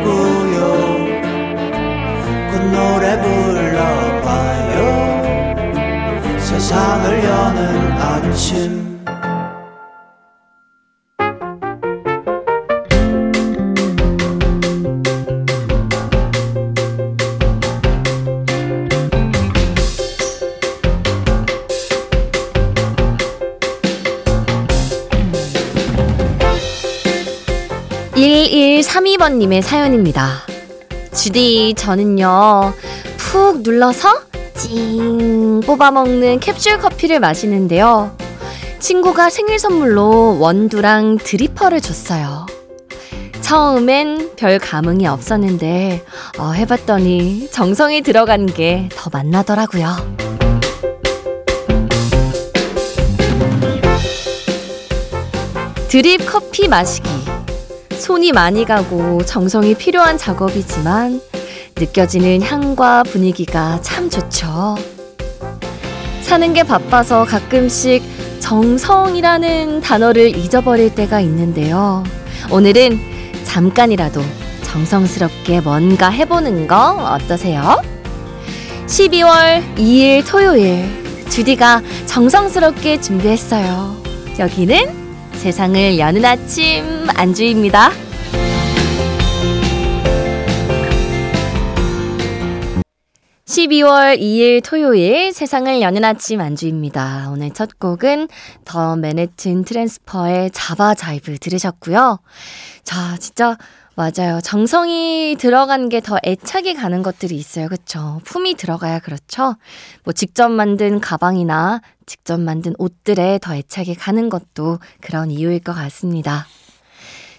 그 노래 불러봐요 세상을 여는 아침 1132번님의 사연입니다. 주디, 저는요, 푹 눌러서 찡 뽑아먹는 캡슐 커피를 마시는데요. 친구가 생일 선물로 원두랑 드리퍼를 줬어요. 처음엔 별 감흥이 없었는데, 어, 해봤더니 정성이 들어간 게 더 맛나더라고요. 드립 커피 마시기. 손이 많이 가고 정성이 필요한 작업이지만 느껴지는 향과 분위기가 참 좋죠. 사는 게 바빠서 가끔씩 정성이라는 단어를 잊어버릴 때가 있는데요. 오늘은 잠깐이라도 정성스럽게 뭔가 해보는 거 어떠세요? 12월 2일 토요일 주디가 정성스럽게 준비했어요. 여기는 세상을 여는 아침 안주입니다. 12월 2일 토요일 세상을 여는 아침 안주입니다. 오늘 첫 곡은 더 맨해튼 트랜스퍼의 자바 자이브 들으셨고요. 자, 진짜 맞아요. 정성이 들어간 게 더 애착이 가는 것들이 있어요. 그쵸? 품이 들어가야 그렇죠? 뭐 직접 만든 가방이나 직접 만든 옷들에 더 애착이 가는 것도 그런 이유일 것 같습니다.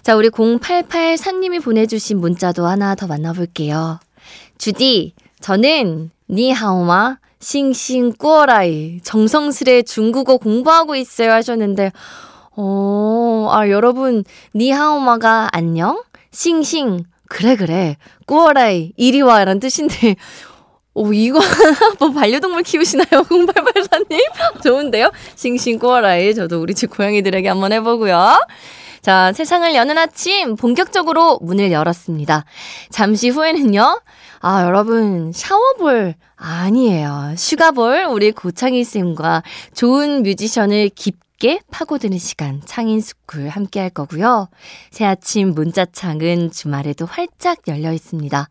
자, 우리 0884님이 보내주신 문자도 하나 더 만나볼게요. 주디, 저는 니하오마 싱싱 꾸어라이 정성스레 중국어 공부하고 있어요 하셨는데 어, 아 여러분 니하오마가 안녕? 싱싱 그래 그래 过来 이리 와라는 뜻인데 오 이거 뭐 반려동물 키우시나요? 0884님 좋은데요? 星星过来 저도 우리 집 고양이들에게 한번 해보고요. 자, 세상을 여는 아침 본격적으로 문을 열었습니다. 잠시 후에는요. 아, 여러분, 샤워볼 아니에요. 슈가볼 우리 고창희 쌤과 좋은 뮤지션을 깊게 파고드는 시간 창인스쿨 함께 할 거고요. 새 아침 문자창은 주말에도 활짝 열려 있습니다.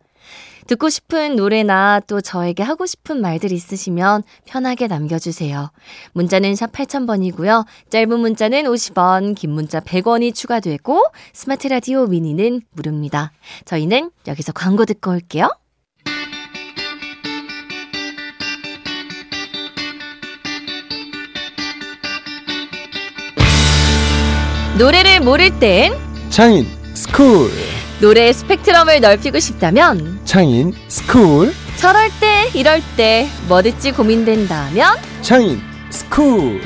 듣고 싶은 노래나 또 저에게 하고 싶은 말들 있으시면 편하게 남겨주세요. 문자는 샵 8000번이고요. 짧은 문자는 50원, 긴 문자 100원이 추가되고 스마트 라디오 미니는 무료입니다. 저희는 여기서 광고 듣고 올게요. 노래를 모를 땐 창인 스쿨. 노래의 스펙트럼을 넓히고 싶다면 창인 스쿨. 저럴 때 이럴 때 뭐 듣지 고민된다면 창인 스쿨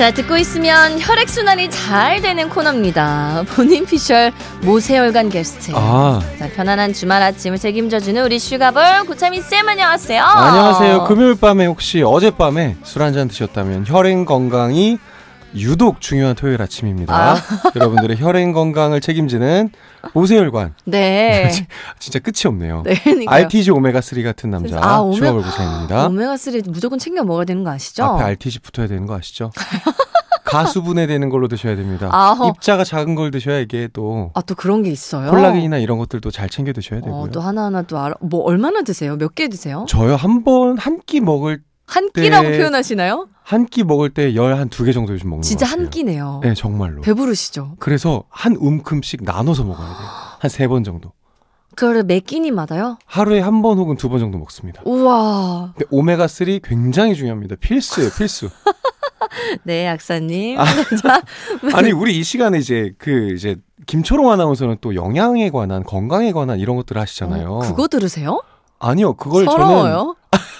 자 듣고 있으면 혈액순환이 잘 되는 코너입니다. 본인 피셜 모세혈관 게스트. 아. 자 편안한 주말 아침을 책임져주는 우리 슈가볼 고창인 쌤 안녕하세요. 안녕하세요. 금요일 밤에 혹시 어젯밤에 술 한 잔 드셨다면 혈행 건강이 유독 중요한 토요일 아침입니다 아. 여러분들의 혈행 건강을 책임지는 모세혈관 네 진짜 끝이 없네요 네, 그러니까요. RTG 오메가 3 같은 남자 아, 오메- 슈가볼 고창인입니다 오메가 3 무조건 챙겨 먹어야 되는 거 아시죠? 앞에 RTG 붙어야 되는 거 아시죠? 가수분해 되는 걸로 드셔야 됩니다. 아허. 입자가 작은 걸 드셔야 이게 또 아 또 그런 게 있어요 콜라겐이나 이런 것들도 잘 챙겨 드셔야 되고요. 어, 또 하나하나 또 알아 뭐 얼마나 드세요? 몇 개 드세요? 저요 한 번 한 끼 먹을 한 끼라고 네. 표현하시나요? 한 끼 먹을 때 열 한 두 개 정도 요즘 먹는 진짜 것 같아요. 한 끼네요. 네 정말로. 배부르시죠? 그래서 한 움큼씩 나눠서 먹어야 돼요. 한 세 번 정도. 그거를 몇 끼니마다요? 하루에 한 번 혹은 두 번 정도 먹습니다. 우와. 근데 오메가 3 굉장히 중요합니다. 필수예요 필수. 네, 약사님. 아. 자, 아니 우리 이 시간에 이제 그 이제 김초롱 아나운서는 또 영양에 관한 건강에 관한 이런 것들 을 하시잖아요. 어, 그거 들으세요? 아니요 그걸 저는 서러워요?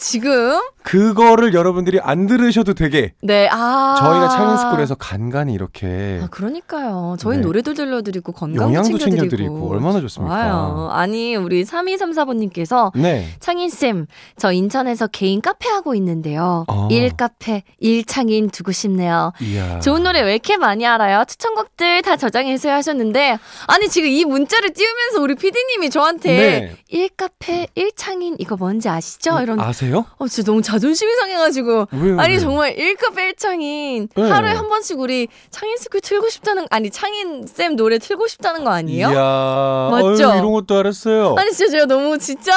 지금? 그거를 여러분들이 안 들으셔도 되게 네, 아. 저희가 창인스쿨에서 간간히 이렇게 아, 그러니까요. 저희 네. 노래도 들려드리고 건강도 챙겨드리고. 챙겨드리고 얼마나 좋습니까? 좋아요. 아니, 우리 3234번님께서 네. 창인 쌤, 저 인천에서 개인 카페 하고 있는데요. 어. 일 카페, 일 창인 두고 싶네요. 이야. 좋은 노래 왜 이렇게 많이 알아요? 추천곡들 다 저장해서 하셨는데, 아니, 지금 이 문자를 띄우면서 우리 PD님이 저한테 네. 일 카페, 일 창인 이거 뭔지 아시죠? 이런, 아세요? 어, 진짜 너무 자존심이 상해가지고. 왜요? 아니 왜요? 정말 1급 1창인 네. 하루에 한 번씩 우리 창인 스쿨 틀고 싶다는 아니 창인 쌤 노래 틀고 싶다는 거 아니에요? 이야. 맞죠? 어휴, 이런 것도 알았어요. 아니 진짜 제가 너무 진짜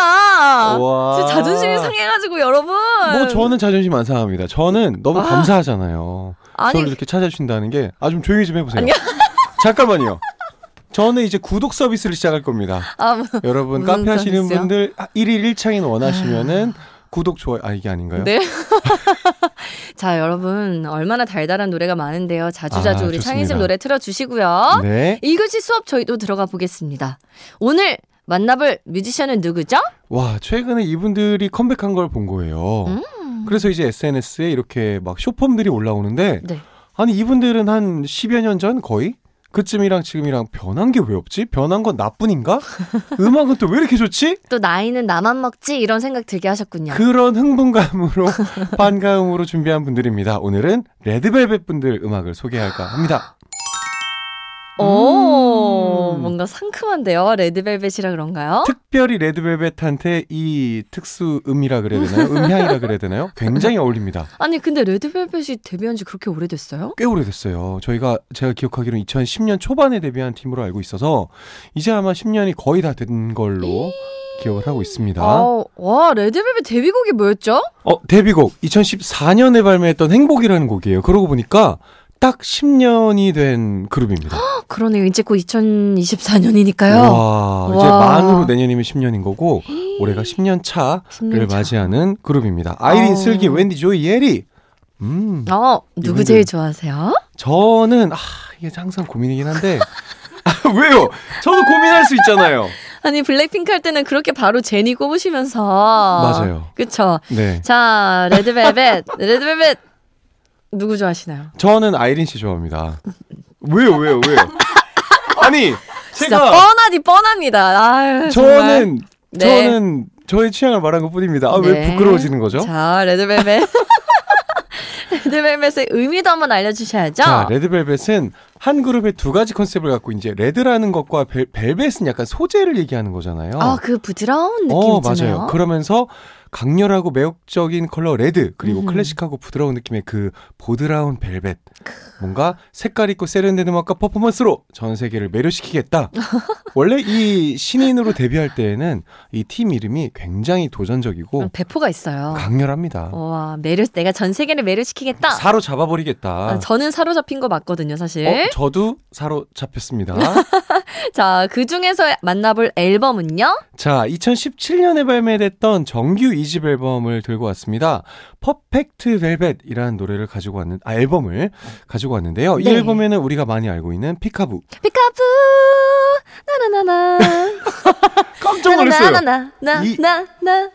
와. 진짜 자존심이 상해가지고 여러분 뭐 저는 자존심 안 상합니다. 저는 너무 아. 감사하잖아요. 아니 저를 이렇게 찾아주신다는 게 아 좀 조용히 좀 해보세요. 잠깐만요. 저는 이제 구독 서비스를 시작할 겁니다. 아, 뭐, 여러분 카페 하시는? 분들 1일 1창인 원하시면은 구독 좋아요. 아 이게 아닌가요? 네. 자 여러분 얼마나 달달한 노래가 많은데요. 자주자주 아, 우리 좋습니다. 창인 쌤 노래 틀어주시고요. 네. 일교시 수업 저희도 들어가 보겠습니다. 오늘 만나볼 뮤지션은 누구죠? 와 최근에 이분들이 컴백한 걸 본 거예요. 음. 그래서 이제 SNS에 이렇게 막 쇼폼들이 올라오는데 네. 아니 이분들은 한 10여 년 전 거의 그쯤이랑 지금이랑 변한 게 왜 없지? 변한 건 나뿐인가? 음악은 또 왜 이렇게 좋지? 또 나이는 나만 먹지 이런 생각 들게 하셨군요. 그런 흥분감으로 반가움으로 준비한 분들입니다. 오늘은 레드벨벳 분들 음악을 소개할까 합니다. 오, 음. 뭔가 상큼한데요. 레드벨벳이라 그런가요? 특별히 레드벨벳한테 이 특수 음이라 그래야 되나요? 음향이라 그래야 되나요? 굉장히 어울립니다. 아니, 근데 레드벨벳이 데뷔한 지 그렇게 오래됐어요? 꽤 오래됐어요. 저희가 제가 기억하기로는 2010년 초반에 데뷔한 팀으로 알고 있어서 이제 아마 10년이 거의 다 된 걸로 기억을 하고 있습니다. 아, 와, 레드벨벳 데뷔곡이 뭐였죠? 어, 데뷔곡 2014년에 발매했던 행복이라는 곡이에요. 그러고 보니까 딱 10년이 된 그룹입니다. 그러네요. 이제 곧 2024년이니까요. 와, 이제 와. 만으로 내년이면 10년인 거고 올해가 10년 차를 10년 차. 맞이하는 그룹입니다. 아이린, 어. 슬기, 웬디, 조이, 예리. 음, 어, 누구 이분들. 제일 좋아하세요? 저는 아 이게 항상 고민이긴 한데 아, 왜요? 저도 고민할 수 있잖아요. 아니, 블랙핑크 할 때는 그렇게 바로 제니 꼽으시면서. 맞아요. 그쵸. 네, 자, 레드벨벳. 레드벨벳. 누구 좋아하시나요? 저는 아이린 씨 좋아합니다. 왜요, 왜요, 왜요? 아니 진짜 제가 뻔하디 뻔합니다. 아유. 저는 네. 저는 저의 취향을 말한 것 뿐입니다. 아, 왜 네. 부끄러워지는 거죠? 자, 레드벨벳. 레드벨벳의 의미도 한번 알려주셔야죠. 자, 레드벨벳은 한 그룹의 두 가지 컨셉을 갖고 이제 red라는 것과 벨, 벨벳은 약간 소재를 얘기하는 거잖아요. 아, 그 부드러운 느낌 어. 맞아요. 그러면서 강렬하고 매력적인 컬러 red 그리고 음. 클래식하고 부드러운 느낌의 그 보드라운 벨벳 뭔가 색깔 있고 세련된 음악과 퍼포먼스로 전 세계를 매료시키겠다. 원래 이 신인으로 데뷔할 때에는 이 팀 이름이 굉장히 도전적이고 음, 배포가 있어요. 강렬합니다. 와, 매료, 내가 전 세계를 매료시키겠다. 사로 잡아버리겠다. 아, 저는 사로 잡힌 거 맞거든요, 사실. 어, 저도 사로 잡혔습니다. 자, 그 중에서 만나볼 앨범은요? 자, 2017년에 발매됐던 정규 2집 앨범을 들고 왔습니다. 퍼펙트 벨벳이라는 노래를 가지고 왔는, 아, 앨범을 가지고 왔는데요. 이 네. 앨범에는 우리가 많이 알고 있는 피카부. 피카푸, 나나나나. 깜짝 놀랐어요. 이- 나나나나 나나나.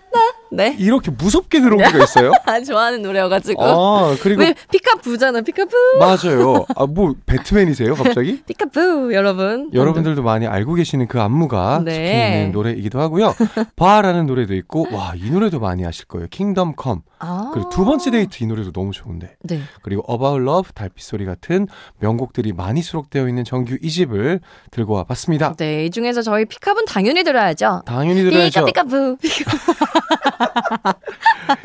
네. 이렇게 무섭게 들어온 게가 있어요? 아, 좋아하는 노래여가지고. 아, 그리고 왜 피카부잖아, 피카부. 맞아요. 아, 뭐 배트맨이세요, 갑자기? 피카부, 여러분. 여러분들도 많이 알고 계시는 그 안무가 네. 적혀 있는 노래이기도 하고요. 봐라는 노래도 있고, 와, 이 노래도 많이 아실 거예요. Kingdom Come. 아. 그리고 두 번째 데이트 이 노래도 너무 좋은데. 네. 그리고 About Love, 달빛 소리 같은 명곡들이 많이 수록되어 있는 정규 2집을 들고 와 봤습니다. 네, 이 중에서 저희 Peek-A-Boo는 당연히 들어야죠. 당연히 들어야죠. Peek-A, Peek-A-Boo. Peek-A.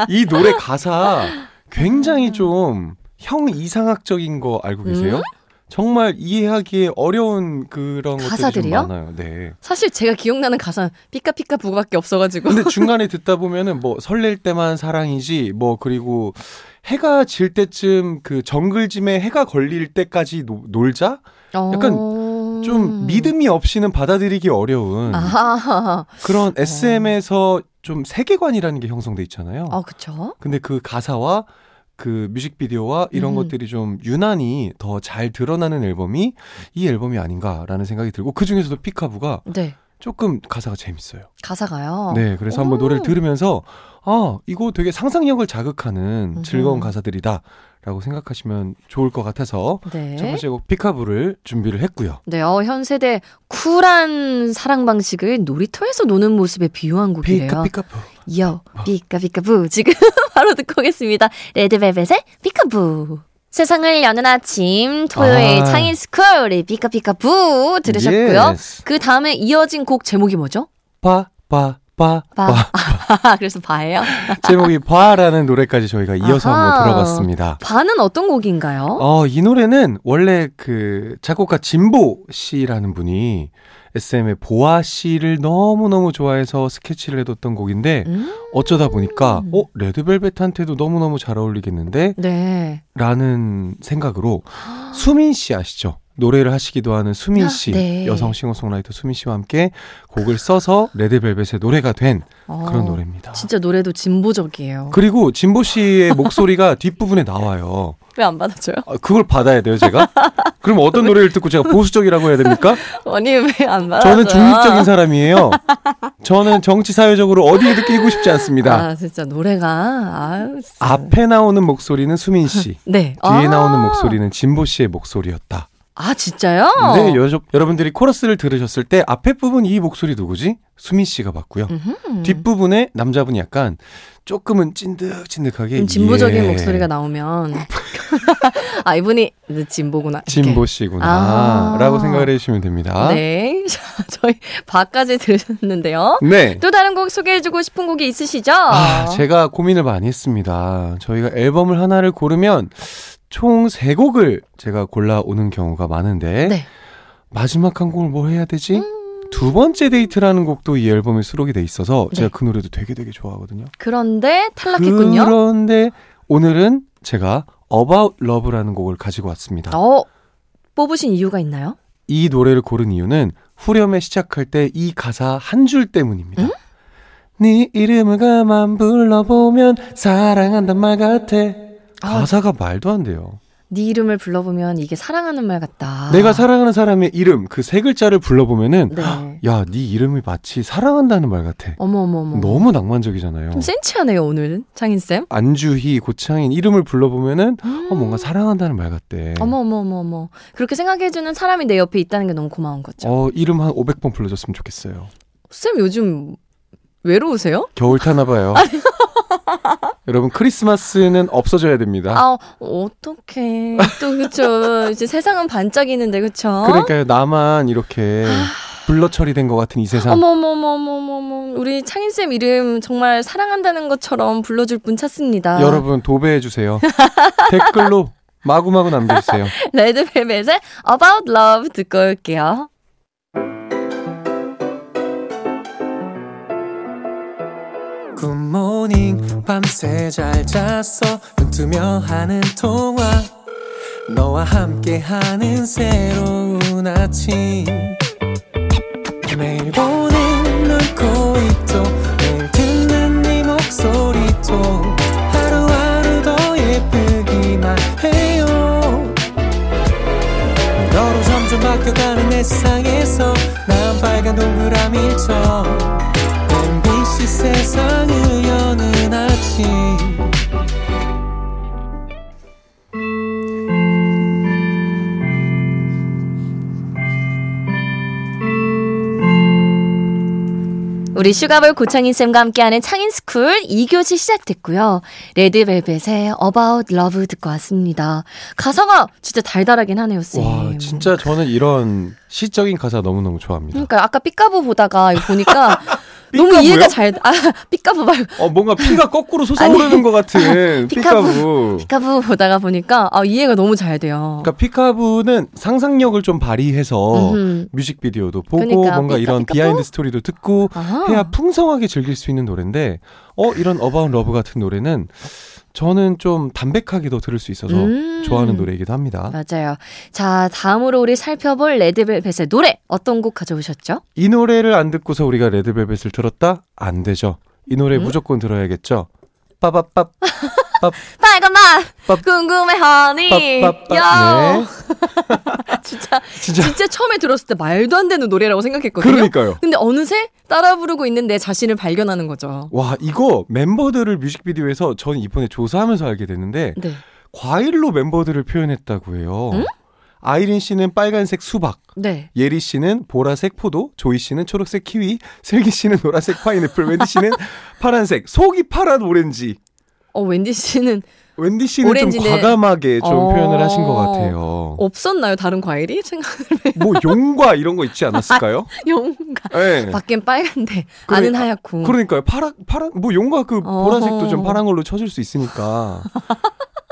이 노래 가사 굉장히 좀 형이상학적인 거 알고 계세요? 음? 정말 이해하기에 어려운 그런? 좀 많아요. 네. 사실 제가 기억나는 가사는 Peek-A-Peek-A-Boo밖에 없어가지고. 근데 중간에 듣다 보면은 뭐 설렐 때만 사랑이지 뭐 그리고 해가 질 때쯤 그 정글짐에 해가 걸릴 때까지 노- 놀자 약간 어... 좀 믿음이 없이는 받아들이기 어려운 아하. 그런 SM에서 좀 세계관이라는 게 형성돼 있잖아요. 아, 그쵸. 근데 그 가사와 그 뮤직비디오와 이런 음. 것들이 좀 유난히 더 잘 드러나는 앨범이 이 앨범이 아닌가라는 생각이 들고 그 중에서도 피카부가 네. 조금 가사가 재밌어요. 가사가요. 네, 그래서 한번 오. 노래를 들으면서 아 이거 되게 상상력을 자극하는. 즐거운 가사들이다 라고 생각하시면 좋을 것 같아서 네. 첫 번째 곡 피카부를 준비를 했고요. 네, 어, 현 세대 쿨한 사랑 방식을 놀이터에서 노는 모습에 비유한 곡이래요. 피카 피카부. 요, 피카 피카부. 지금 바로 듣고 오겠습니다. 레드벨벳의 피카부. 세상을 여는 아침 토요일 아. 창인 스쿨의 Peek-A Peek-A-Boo 들으셨고요. 그 다음에 이어진 곡 제목이 뭐죠? 봐, 봐, 봐, 봐. 봐. 그래서 봐예요. 제목이 봐라는 노래까지 저희가 이어서 아하. 한번 들어봤습니다. 봐는 어떤 곡인가요? 어, 이 노래는 원래 그 작곡가 진보 씨라는 분이 SM의 보아 씨를 너무너무 좋아해서 스케치를 해뒀던 곡인데 음, 어쩌다 보니까 어, 레드벨벳한테도 너무너무 잘 어울리겠는데? 네. 라는 생각으로 수민 씨 아시죠? 노래를 하시기도 하는 수민 씨, 네. 여성 싱어송라이터 수민 씨와 함께 곡을 써서 레드벨벳의 노래가 된 어, 그런 노래입니다. 진짜 노래도 진보적이에요. 그리고 진보 씨의 목소리가 뒷부분에 나와요. 왜 안 받아줘요? 아, 그걸 받아야 돼요, 제가? 그럼 어떤 노래를 듣고 제가 보수적이라고 해야 됩니까? 아니 왜안 받아줘요? 저는 중립적인 사람이에요. 저는 정치 사회적으로 어디에도 끼고 싶지 않습니다. 아 진짜 노래가 아유 진짜. 앞에 나오는 목소리는 수민 씨, 네 뒤에 아. 나오는 목소리는 진보 씨의 목소리였다. 아 진짜요? 네, 여, 여러분들이 코러스를 들으셨을 때 앞에 부분 이 목소리 누구지? 수민 씨가 맞고요. 음흠. 뒷부분에 남자분이 약간 조금은 찐득찐득하게 좀 진보적인 예, 목소리가 나오면 아 이분이 이제 진보구나. 진보 씨구나 아. 라고 생각을 해주시면 됩니다. 네, 자, 저희 봐까지 들으셨는데요. 네. 또 다른 곡 소개해주고 싶은 곡이 있으시죠? 아, 제가 고민을 많이 했습니다. 저희가 앨범을 하나를 고르면 총 세 곡을 제가 골라오는 경우가 많은데 네. 마지막 한 곡을 뭐 해야 되지? 음. 두 번째 데이트라는 곡도 이 앨범에 수록이 돼 있어서 네. 제가 그 노래도 되게 되게 좋아하거든요. 그런데 탈락했군요. 그런데 오늘은 제가 About Love라는 곡을 가지고 왔습니다. 어 뽑으신 이유가 있나요? 이 노래를 고른 이유는 후렴에 시작할 때 이 가사 한 줄 때문입니다. 응? 네 이름을 가만 불러보면 사랑한단 말 같아. 아. 가사가 말도 안 돼요. 네 이름을 불러보면 이게 사랑하는 말 같다. 내가 사랑하는 사람의 이름 그 세 글자를 불러보면은 네. 야, 네 이름이 마치 사랑한다는 말 같아. 어머 어머 어머. 너무 낭만적이잖아요. 좀 센치하네요 오늘은 창인 쌤. 안주희, 고창인 이름을 불러보면은 어, 뭔가 음. 사랑한다는 말 같대. 어머 어머 어머 어머. 그렇게 생각해주는 사람이 내 옆에 있다는 게 너무 고마운 거죠. 어, 이름 한 500번 불러줬으면 좋겠어요. 쌤 요즘 외로우세요? 겨울 타나 봐요. 여러분 크리스마스는 없어져야 됩니다. 아 어떡해. 또 그쵸. 이제 세상은 반짝이는데 그쵸? 그러니까요. 나만 이렇게 블러 처리된 것 같은 이 세상. 어머 어머 어머 어머 어머 어머. 우리 창인 쌤 이름 정말 사랑한다는 것처럼 불러줄 분 찾습니다. 여러분 도배해 주세요. 댓글로 마구마구 남겨주세요. 레드벨벳의 About Love 듣고 올게요. 굿모닝 밤새 잘 잤어? 눈 뜨며 하는 통화. 너와 함께하는 새로운 아침. 매일 보는 널 코있도 매일 듣는 네 목소리도. 하루하루 더 예쁘기만 해요. 너로 점점 바뀌어가는 내 세상에서 난 빨간 동그라미처럼 MBC 세상을 여는 아침 우리 슈가볼 고창인 쌤과 함께하는 창인 스쿨 2교시 시작됐고요. 레드벨벳의 About Love 듣고 왔습니다. 가사가 진짜 달달하긴 하네요, 쌤. 와 진짜 저는 이런 시적인 가사 너무너무 좋아합니다. 그러니까 아까 Peek-A-Boo 보다가 보니까 너무? 이해가 잘 아, Peek-A-Boo 말고 어 뭔가 피가 거꾸로 솟아오르는 것 같은 Peek-A-Boo. Peek-A-Boo. Peek-A-Boo 보다가 보니까 아, 이해가 너무 잘 돼요. 그러니까 Peek-A-Boo는 상상력을 좀 발휘해서 음흠. 뮤직비디오도 보고 그러니까 뭔가 이런 Peek-A-Peek-A-Boo? 비하인드 스토리도 듣고 아하. 해야 풍성하게 즐길 수 있는 노래인데 어 이런 About Love 같은 노래는 저는 좀 담백하게도 들을 수 있어서 음. 좋아하는 노래이기도 합니다. 맞아요. 자, 다음으로 우리 살펴볼 레드벨벳의 노래 어떤 곡 가져오셨죠? 이 노래를 안 듣고서 우리가 레드벨벳을 들었다? 안 되죠. 이 노래 음? 무조건 들어야겠죠. 빠바밥 빨간 맛 밥- 궁금해 honey 네. 진짜 진짜 처음에 들었을 때 말도 안 되는 노래라고 생각했거든요. 그러니까요. 근데 어느새 따라 부르고 있는 내 자신을 발견하는 거죠. 와 이거 멤버들을 뮤직비디오에서 전 이번에 조사하면서 알게 됐는데 네. 과일로 멤버들을 표현했다고 해요. 응? 아이린 씨는 빨간색 수박, 네. 예리 씨는 보라색 포도, 조이 씨는 초록색 키위, 슬기 씨는 노란색 파인애플, wendy 씨는 파란색, 속이 파란 오렌지. 어 웬디 씨는 웬디 씨는 오렌지인데- 좀 과감하게 좀 어. 표현을 하신 것 같아요. 없었나요 다른 과일이? 생각 뭐 용과 이런 거 있지 않았을까요? 용가 네. 밖엔 빨간데 그래- 안은 하얗고. 그러니까요. 파란 파란 뭐 용과 그. 보라색도 좀 파란 걸로 쳐줄 수 있으니까.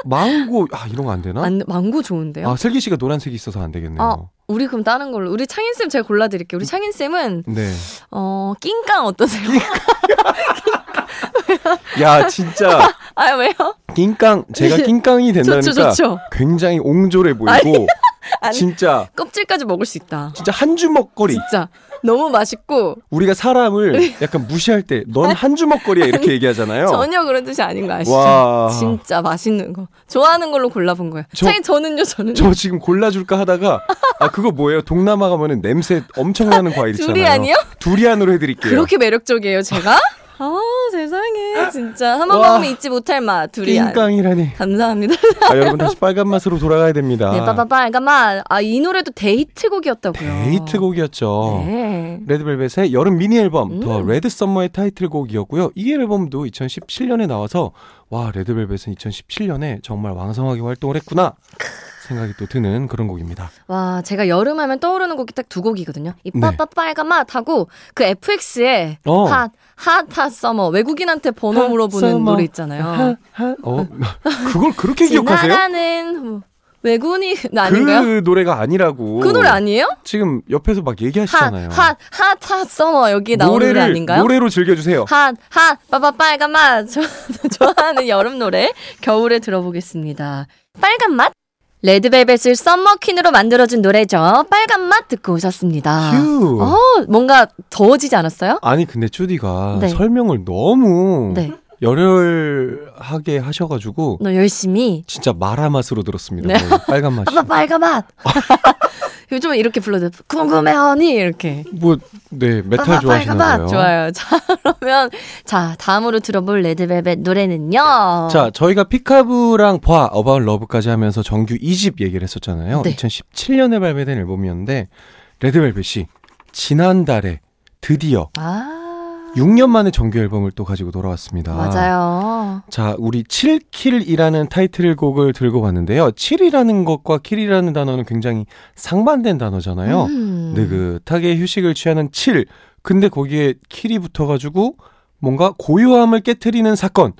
망고 아 이런 거 안 되나? 안, 망고 좋은데요? 아 슬기 씨가 노란색이 있어서 안 되겠네요. 아, 우리 그럼 다른 걸로. 우리 창인 쌤 제가 골라드릴게요. 우리 창인 쌤은 네. 어 낑깡 어떠세요? 야 진짜 아 왜요? 낑깡 제가 낑깡이 된다니까 좋죠 좋죠. 굉장히 옹졸해 보이고 아니. 진짜 껍질까지 먹을 수 있다. 진짜 한 주먹거리 진짜 너무 맛있고 우리가 사람을 약간 무시할 때 넌 한 주먹거리야 이렇게 얘기하잖아요. 전혀 그런 뜻이 아닌 거 아시죠? 와. 진짜 맛있는 거 좋아하는 걸로 골라본 거예요. 저- 창인 저는요 저는 저 지금 골라줄까 하다가 아 그거 뭐예요? 동남아 가면은 냄새 엄청 나는 과일 있잖아요. 두리안이요? 두리안으로 해드릴게요. 그렇게 매력적이에요 제가? 진짜 한번 와. 먹으면 잊지 못할 맛 두리안. 낑깡이라니. 감사합니다. 아, 여러분 다시 빨간 맛으로 돌아가야 됩니다. 네, 빠빠 빨간 맛. 아, 이 노래도 데이트곡이었다고요. 데이트곡이었죠. 네. 레드벨벳의 여름 미니 앨범 음. The Red Summer의 타이틀곡이었고요. 이 앨범도 2017년에 나와서 와 레드벨벳은 2017년에 정말 왕성하게 활동을 했구나 생각이 또 드는 그런 곡입니다. 와, 제가 여름 하면 떠오르는 곡이 딱 두 곡이거든요. 이 네. 빠빠 빨간 맛하고 그 FX의 어. hot, hot, hot summer. 외국인한테 번호 hot 물어보는 summer. 노래 있잖아요. 하, 하, 어 그걸 그렇게 기억하세요? 지나가는 뭐, 외국인 아닌가요? 그 노래가 아니라고. 그, 노래 아니에요? 지금 옆에서 막 핫, 얘기하시잖아요. 핫, hot, hot summer. 여기 나오는 노래 노래를 아닌가요? 노래로 즐겨주세요. 핫, 핫, 빠빠 빨간 맛. 저, 좋아하는 여름 노래 겨울에 들어보겠습니다. 빨간 맛? 레드벨벳을 summer queen으로 만들어준 노래죠. 빨간 맛 듣고 오셨습니다. 휴. 어, 뭔가 더워지지 않았어요? 아니 근데 쭈디가 네. 설명을 너무 네. 열혈하게 하셔가지고 너 열심히. 진짜 마라 맛으로 들었습니다. 네. 거의 빨간 맛이. 아빠 빨간 맛. 요즘 이렇게 불러도 궁금해 honey 이렇게. 뭐, 네, 메탈 좋아하시나 맛. 봐요. 좋아요. 자 그러면 자 다음으로 들어볼 레드벨벳 노래는요. 자, 저희가 Peek-A-Boo랑 봐, About Love까지 하면서 정규 2집 얘기를 했었잖아요. 네. 2017년에 발매된 앨범이었는데, 레드벨벳이 지난달에 드디어 아 6년 만에 정규 앨범을 또 가지고 돌아왔습니다. 맞아요. 자, 우리 Chill Kill이라는 타이틀곡을 들고 봤는데요. Chill이라는 것과 Kill이라는 단어는 굉장히 상반된 단어잖아요. 음. 타겟 휴식을 취하는 7. 근데 거기에 Kill이 붙어가지고 뭔가 고요함을 깨트리는 사건,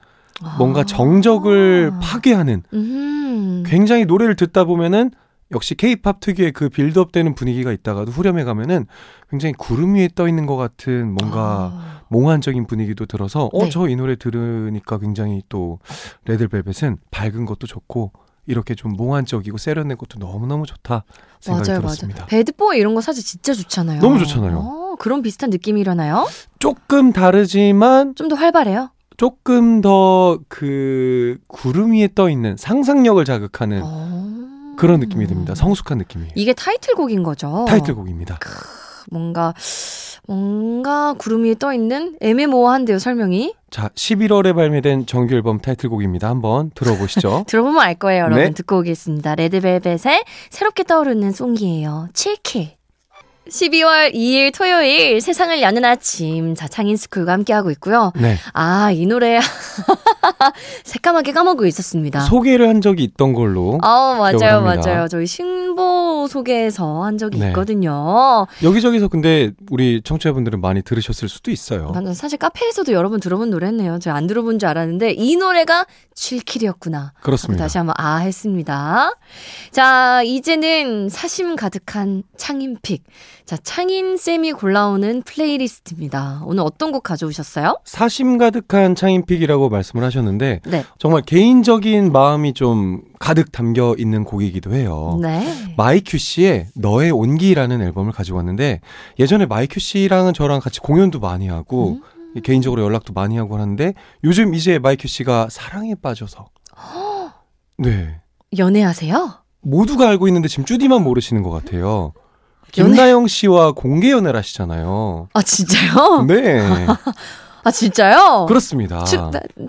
뭔가 아. 정적을 파괴하는 음. 굉장히 노래를 듣다 보면은 역시 케이팝 특유의 그 build up되는 분위기가 있다가도 후렴에 가면은 굉장히 구름 위에 떠 있는 것 같은 뭔가 아. 몽환적인 분위기도 들어서 어 네. 저이 노래 들으니까 굉장히 또 레드벨벳은 밝은 것도 좋고 이렇게 좀 몽환적이고 세련된 것도 너무너무 좋다 생각이 맞아요, 들었습니다. 맞아요. 배드보이 이런 거 사실 진짜 좋잖아요. 너무 좋잖아요. 어, 그런 비슷한 느낌이 일어나요? 조금 다르지만 좀 더 활발해요. 조금 더 그 구름 위에 떠 있는 상상력을 자극하는 어. 그런 느낌이 듭니다. 성숙한 느낌이에요. 이게 타이틀곡인 거죠. 타이틀곡입니다. 뭔가 뭔가 구름 위에 떠 있는 애매모호한데요 설명이. 자, 11월에 발매된 정규 앨범 타이틀곡입니다. 한번 들어보시죠. 들어보면 알 거예요, 여러분. 네. 듣고 오겠습니다. 레드벨벳의 새롭게 떠오르는 송기예요. 7킬. 12월 2일 토요일 세상을 여는 아침 자창인 스쿨과 함께하고 있고요. 네. 아, 이 노래 새까맣게 까먹고 있었습니다. 소개를 한 적이 있던 걸로 어, 맞아요. 맞아요. 저희 신보 소개에서 한 적이 네. 있거든요. 여기저기서 근데 우리 청취자분들은 많이 들으셨을 수도 있어요. 난 사실 카페에서도 여러 번 들어본 노래였네요. 제가 안 들어본 줄 알았는데 이 노래가 7킬이었구나. 그렇습니다. 다시 한번 아 했습니다. 자, 이제는 사심 가득한 창인픽. 자, 창인 쌤이 골라오는 플레이리스트입니다. 오늘 어떤 곡 가져오셨어요? 사심 가득한 창인 pick이라고 말씀을 하셨는데 네. 정말 개인적인 마음이 좀 가득 담겨 있는 곡이기도 해요. 네. 마이큐 씨의 너의 온기라는 앨범을 가지고 왔는데 예전에 마이큐 씨랑은 저랑 같이 공연도 많이 하고 음. 개인적으로 연락도 많이 하고 하는데 요즘 이제 마이큐 씨가 사랑에 빠져서 네 연애하세요? 모두가 알고 있는데 지금 쭈디만 모르시는 것 같아요. 김나영 씨와 공개 연애를 하시잖아요. 아, 진짜요? 네. 아, 진짜요? 그렇습니다. 축,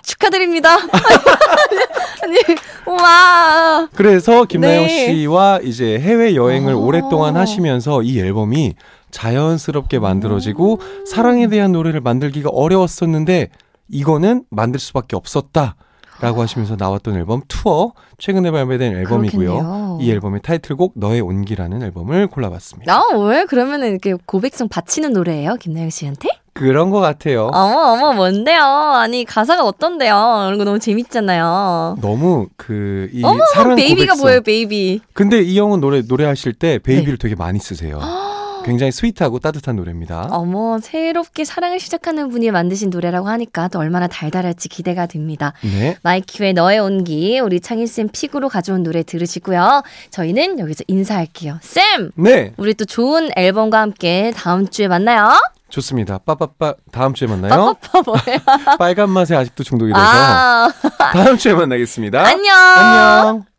축하드립니다. 아니, 우와. 그래서 김나영 네. 씨와 이제 해외 여행을 어. 오랫동안 하시면서 이 앨범이 자연스럽게 만들어지고 사랑에 대한 노래를 만들기가 어려웠었는데 이거는 만들 수밖에 없었다. 라고 하시면서 나왔던 앨범 투어 최근에 발매된 앨범이고요. 그렇겠네요. 이 앨범의 타이틀곡 너의 온기라는 앨범을 골라봤습니다. 아, 왜? 그러면은 이렇게 고백성 바치는 노래예요? 김나영 씨한테? 그런 것 같아요. 어머, 어머, 뭔데요? 아니, 가사가 어떤데요? 이런 거 너무 재밌잖아요. 너무 그 이 어머, 사랑 baby가 고백성. 뭐예요, baby? 근데 이 형은 노래 노래하실 때 baby를 네. 되게 많이 쓰세요. 굉장히 sweet하고 따뜻한 노래입니다. 어머, 새롭게 사랑을 시작하는 분이 만드신 노래라고 하니까 또 얼마나 달달할지 기대가 됩니다. 네. 마이큐의 너의 온기, 우리 창인쌤 pick으로 가져온 노래 들으시고요. 저희는 여기서 인사할게요. 쌤! 네. 우리 또 좋은 앨범과 함께 다음 주에 만나요. 좋습니다. 빠빠빠 다음 주에 만나요. 빠빠빠 뭐야? 빨간 맛에 아직도 중독이 돼서 아, 다음 주에 만나겠습니다. 안녕! 안녕.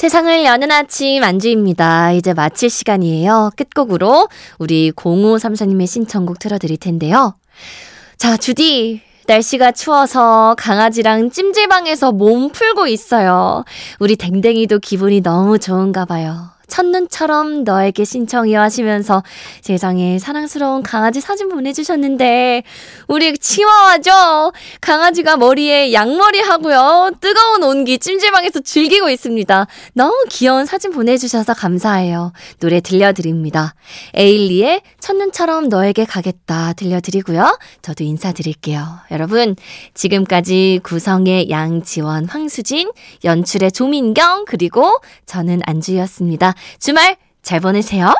세상을 여는 아침 안주입니다. 이제 마칠 시간이에요. 끝곡으로 우리 0534님의 신청곡 틀어드릴 텐데요. 자, 주디. 날씨가 추워서 강아지랑 찜질방에서 몸 풀고 있어요. 우리 댕댕이도 기분이 너무 좋은가 봐요. 첫눈처럼 너에게 신청이요 하시면서 세상에 사랑스러운 강아지 사진 보내주셨는데 우리 치와와죠? 강아지가 머리에 양머리 하고요. 뜨거운 온기 찜질방에서 즐기고 있습니다. 너무 귀여운 사진 보내주셔서 감사해요. 노래 들려드립니다. 에일리의 첫눈처럼 너에게 가겠다 들려드리고요. 저도 인사드릴게요. 여러분, 지금까지 구성의 양지원, 황수진, 연출의 조민경, 그리고 저는 안주였습니다. 주말 잘 보내세요.